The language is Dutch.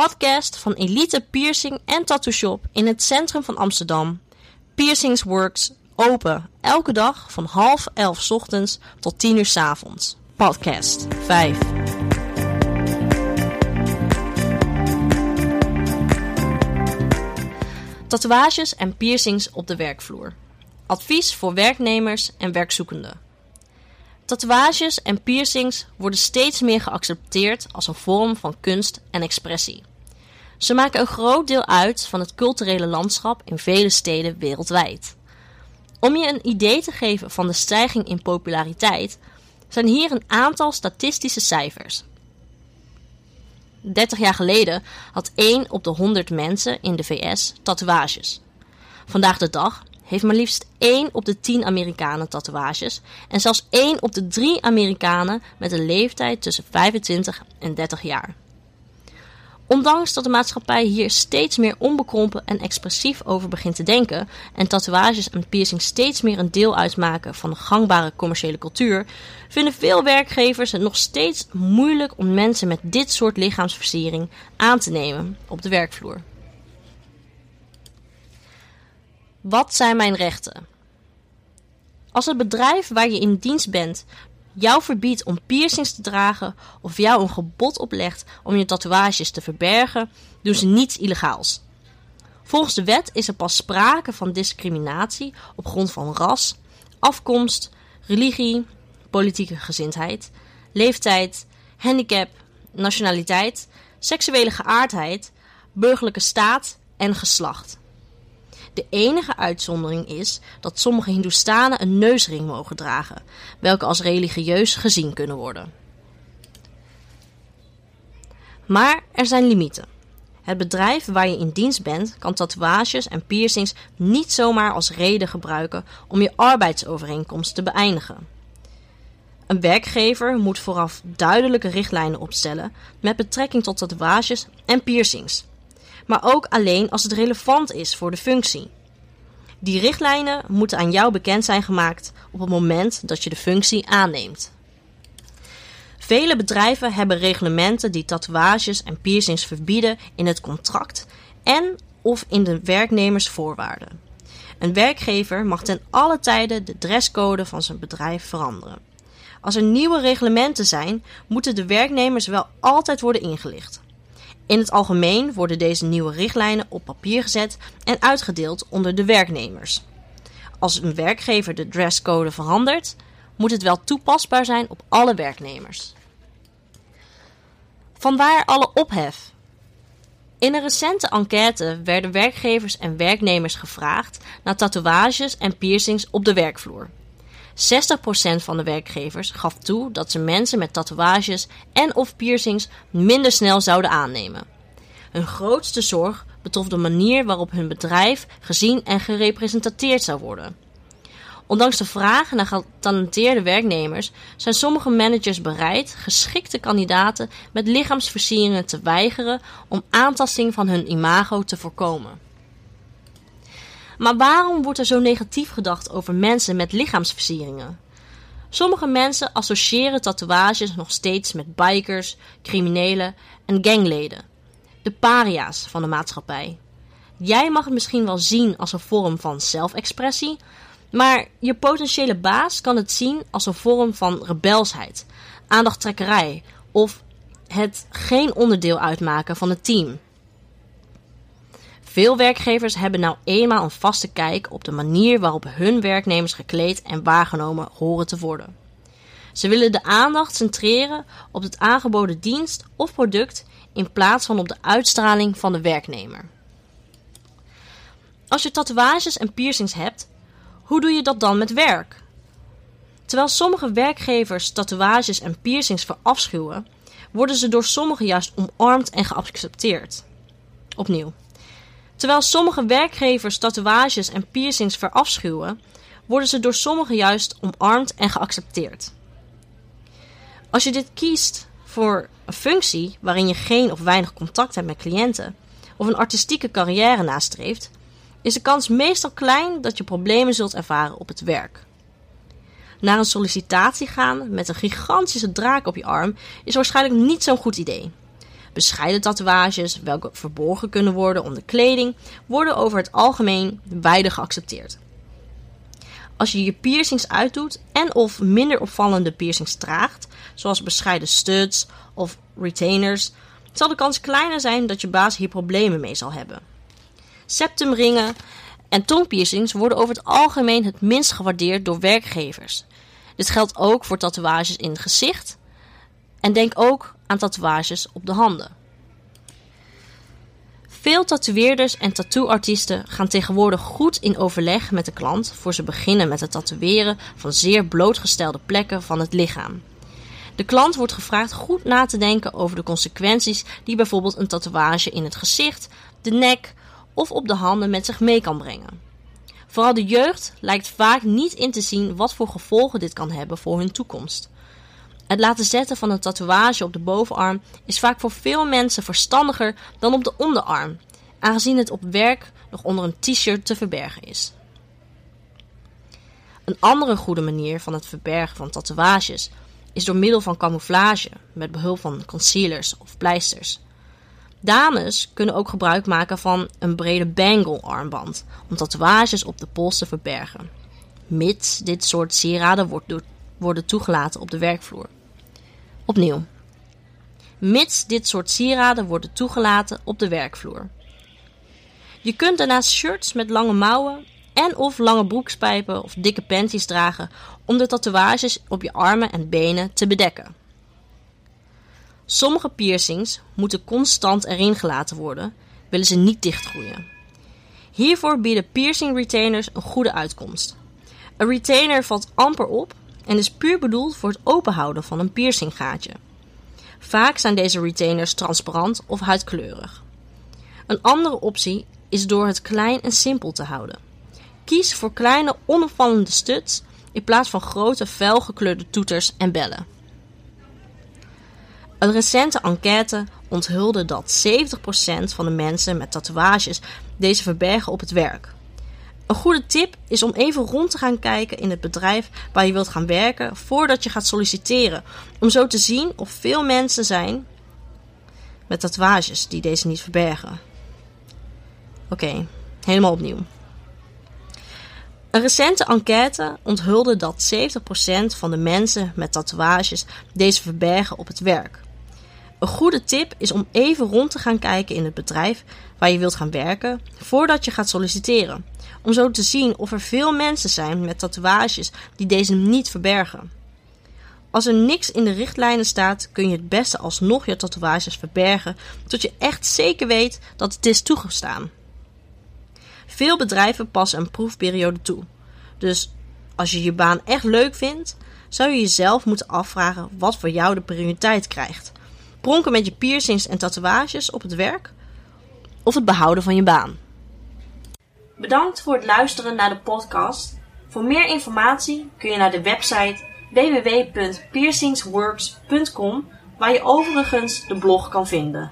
podcast van Elite Piercing en Tattoo Shop in het centrum van Amsterdam. Piercings Works open elke dag van half elf ochtends tot tien uur 's avonds. Podcast 5. Tatoeages en piercings op de werkvloer. Advies voor werknemers en werkzoekenden. Tatoeages en piercings worden steeds meer geaccepteerd als een vorm van kunst en expressie. Ze maken een groot deel uit van het culturele landschap in vele steden wereldwijd. Om je een idee te geven van de stijging in populariteit, zijn hier een aantal statistische cijfers. 30 jaar geleden had 1 op de 100 mensen in de VS tatoeages. Vandaag de dag heeft maar liefst 1 op de 10 Amerikanen tatoeages en zelfs 1 op de 3 Amerikanen met een leeftijd tussen 25 en 30 jaar. Ondanks dat de maatschappij hier steeds meer onbekrompen en expressief over begint te denken en tatoeages en piercings steeds meer een deel uitmaken van de gangbare commerciële cultuur, vinden veel werkgevers het nog steeds moeilijk om mensen met dit soort lichaamsversiering aan te nemen op de werkvloer. Wat zijn mijn rechten? Als het bedrijf waar je in dienst bent jou verbiedt om piercings te dragen of jou een gebod oplegt om je tatoeages te verbergen, doen ze niets illegaals. Volgens de wet is er pas sprake van discriminatie op grond van ras, afkomst, religie, politieke gezindheid, leeftijd, handicap, nationaliteit, seksuele geaardheid, burgerlijke staat en geslacht. De enige uitzondering is dat sommige Hindoestanen een neusring mogen dragen, welke als religieus gezien kunnen worden. Maar er zijn limieten. Het bedrijf waar je in dienst bent kan tatoeages en piercings niet zomaar als reden gebruiken om je arbeidsovereenkomst te beëindigen. Een werkgever moet vooraf duidelijke richtlijnen opstellen met betrekking tot tatoeages en piercings maar ook alleen als het relevant is voor de functie. Die richtlijnen moeten aan jou bekend zijn gemaakt op het moment dat je de functie aanneemt. Vele bedrijven hebben reglementen die tatoeages en piercings verbieden in het contract en of in de werknemersvoorwaarden. Een werkgever mag ten alle tijde de dresscode van zijn bedrijf veranderen. Als er nieuwe reglementen zijn, moeten de werknemers wel altijd worden ingelicht. In het algemeen worden deze nieuwe richtlijnen op papier gezet en uitgedeeld onder de werknemers. Als een werkgever de dresscode verandert, moet het wel toepasbaar zijn op alle werknemers. Vanwaar alle ophef? In een recente enquête werden werkgevers en werknemers gevraagd naar tatoeages en piercings op de werkvloer. 60% van de werkgevers gaf toe dat ze mensen met tatoeages en of piercings minder snel zouden aannemen. Hun grootste zorg betrof de manier waarop hun bedrijf gezien en gerepresenteerd zou worden. Ondanks de vraag naar getalenteerde werknemers zijn sommige managers bereid geschikte kandidaten met lichaamsversieringen te weigeren om aantasting van hun imago te voorkomen. Maar waarom wordt er zo negatief gedacht over mensen met lichaamsversieringen? Sommige mensen associëren tatoeages nog steeds met bikers, criminelen en gangleden. De paria's van de maatschappij. Jij mag het misschien wel zien als een vorm van zelfexpressie, maar je potentiële baas kan het zien als een vorm van rebelsheid, aandachttrekkerij of het geen onderdeel uitmaken van het team. Veel werkgevers hebben nou eenmaal een vaste kijk op de manier waarop hun werknemers gekleed en waargenomen horen te worden. Ze willen de aandacht centreren op het aangeboden dienst of product in plaats van op de uitstraling van de werknemer. Als je tatoeages en piercings hebt, hoe doe je dat dan met werk? Terwijl sommige werkgevers tatoeages en piercings verafschuwen, worden ze door sommigen juist omarmd en geaccepteerd. Opnieuw. Terwijl sommige werkgevers tatoeages en piercings verafschuwen, worden ze door sommigen juist omarmd en geaccepteerd. Als je dit kiest voor een functie waarin je geen of weinig contact hebt met cliënten, of een artistieke carrière nastreeft, is de kans meestal klein dat je problemen zult ervaren op het werk. Naar een sollicitatie gaan met een gigantische draak op je arm is waarschijnlijk niet zo'n goed idee. Bescheiden tatoeages, welke verborgen kunnen worden onder kleding, worden over het algemeen wijde geaccepteerd. Als je je piercings uitdoet en of minder opvallende piercings draagt, zoals bescheiden studs of retainers, zal de kans kleiner zijn dat je baas hier problemen mee zal hebben. Septumringen en tongpiercings worden over het algemeen het minst gewaardeerd door werkgevers. Dit geldt ook voor tatoeages in het gezicht en denk ook aan tatoeages op de handen. Veel tatoeëerders en tattooartiesten gaan tegenwoordig goed in overleg met de klant voor ze beginnen met het tatoeëren van zeer blootgestelde plekken van het lichaam. De klant wordt gevraagd goed na te denken over de consequenties die bijvoorbeeld een tatoeage in het gezicht, de nek of op de handen met zich mee kan brengen. Vooral de jeugd lijkt vaak niet in te zien wat voor gevolgen dit kan hebben voor hun toekomst. Het laten zetten van een tatoeage op de bovenarm is vaak voor veel mensen verstandiger dan op de onderarm, aangezien het op werk nog onder een t-shirt te verbergen is. Een andere goede manier van het verbergen van tatoeages is door middel van camouflage met behulp van concealers of pleisters. Dames kunnen ook gebruik maken van een brede bangle armband om tatoeages op de pols te verbergen, mits dit soort sieraden wordt worden toegelaten op de werkvloer. Opnieuw. Mits dit soort sieraden worden toegelaten op de werkvloer. Je kunt daarnaast shirts met lange mouwen en of lange broekspijpen of dikke panties dragen om de tatoeages op je armen en benen te bedekken. Sommige piercings moeten constant erin gelaten worden, willen ze niet dichtgroeien. Hiervoor bieden piercing retainers een goede uitkomst. Een retainer valt amper op en is puur bedoeld voor het openhouden van een piercinggaatje. Vaak zijn deze retainers transparant of huidkleurig. Een andere optie is door het klein en simpel te houden. Kies voor kleine onopvallende studs in plaats van grote felgekleurde toeters en bellen. Een recente enquête onthulde dat 70% van de mensen met tatoeages deze verbergen op het werk. Een goede tip is om even rond te gaan kijken in het bedrijf waar je wilt gaan werken voordat je gaat solliciteren. Om zo te zien of veel mensen zijn met tatoeages die deze niet verbergen. Oké, helemaal opnieuw. Een recente enquête onthulde dat 70% van de mensen met tatoeages deze verbergen op het werk. Een goede tip is om even rond te gaan kijken in het bedrijf waar je wilt gaan werken voordat je gaat solliciteren. Om zo te zien of er veel mensen zijn met tatoeages die deze niet verbergen. Als er niks in de richtlijnen staat, kun je het beste alsnog je tatoeages verbergen tot je echt zeker weet dat het is toegestaan. Veel bedrijven passen een proefperiode toe. Dus als je je baan echt leuk vindt, zou je jezelf moeten afvragen wat voor jou de prioriteit krijgt. Pronken met je piercings en tatoeages op het werk of het behouden van je baan. Bedankt voor het luisteren naar de podcast. Voor meer informatie kun je naar de website www.piercingsworks.com waar je overigens de blog kan vinden.